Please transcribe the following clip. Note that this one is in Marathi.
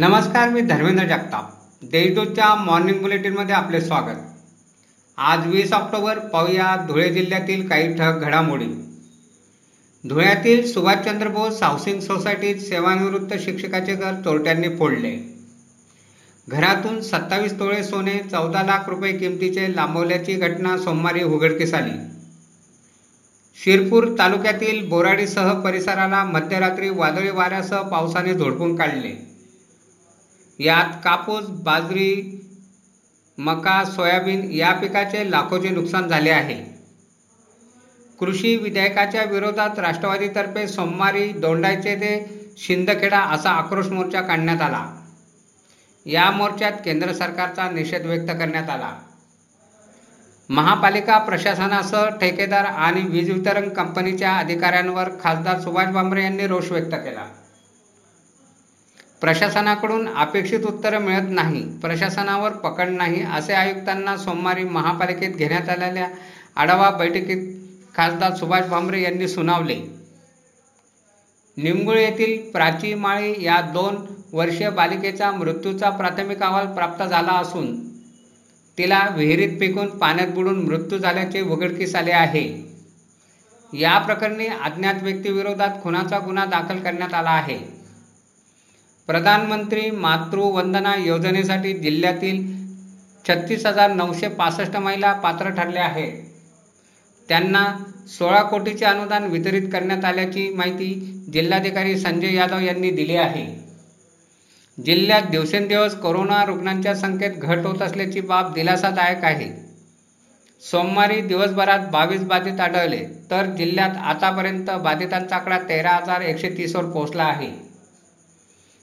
नमस्कार मी धर्मेंद्र जगताप. देशदूतच्या मॉर्निंग बुलेटिनमध्ये आपले स्वागत. आज वीस ऑक्टोबर पाहूया धुळे जिल्ह्यातील काही ठळक घडामोडी. धुळ्यातील सुभाषचंद्र बोस हाऊसिंग सोसायटीत सेवानिवृत्त शिक्षकाचे घर चोरट्यांनी फोडले. घरातून सत्तावीस तोळे सोने चौदा लाख रुपये किमतीचे लांबवल्याची घटना सोमवारी उघडकीस आली. शिरपूर तालुक्यातील बोराडीसह परिसराला मध्यरात्री वादळी वाऱ्यासह पावसाने झोडपून काढले. यात कापूस बाजरी मका सोयाबीन या पिकाचे लाखोचे नुकसान झाले आहे. कृषी विधेयकाच्या विरोधात राष्ट्रवादीतर्फे सोमवारी दोंडायचे ते शिंदखेडा असा आक्रोश मोर्चा काढण्यात आला. या मोर्चात केंद्र सरकारचा निषेध व्यक्त करण्यात आला. महापालिका प्रशासनासह ठेकेदार आणि वीज वितरण कंपनीच्या अधिकाऱ्यांवर खासदार सुभाष भामरे यांनी रोष व्यक्त केला. प्रशासनाकडून अपेक्षित उत्तरं मिळत नाही प्रशासनावर पकड नाही असे आयुक्तांना सोमवारी महापालिकेत घेण्यात आलेल्या आढावा बैठकीत खासदार सुभाष भामरे यांनी सुनावले. निमगुळ येथील प्राची माळी या दोन वर्षीय बालिकेचा मृत्यूचा प्राथमिक अहवाल प्राप्त झाला असून तिला विहिरीत फेकून पाण्यात बुडून मृत्यू झाल्याचे उघडकीस आले आहे. या प्रकरणी अज्ञात व्यक्तीविरोधात खुनाचा गुन्हा दाखल करण्यात आला आहे. प्रधानमंत्री मातृवंदना योजनेसाठी जिल्ह्यातील छत्तीस हजार नऊशे पासष्ट महिला पात्र ठरल्या आहेत. त्यांना सोळा कोटीचे अनुदान वितरित करण्यात आल्याची माहिती जिल्हाधिकारी संजय यादव यांनी दिली आहे. जिल्ह्यात दिवसेंदिवस कोरोना रुग्णांच्या संख्येत घट होत असल्याची बाब दिलासादायक आहे. सोमवारी दिवसभरात बावीस बाधित आढळले तर जिल्ह्यात आतापर्यंत बाधितांचा आकडा तेरा हजार एकशे तीसवर पोहोचला आहे.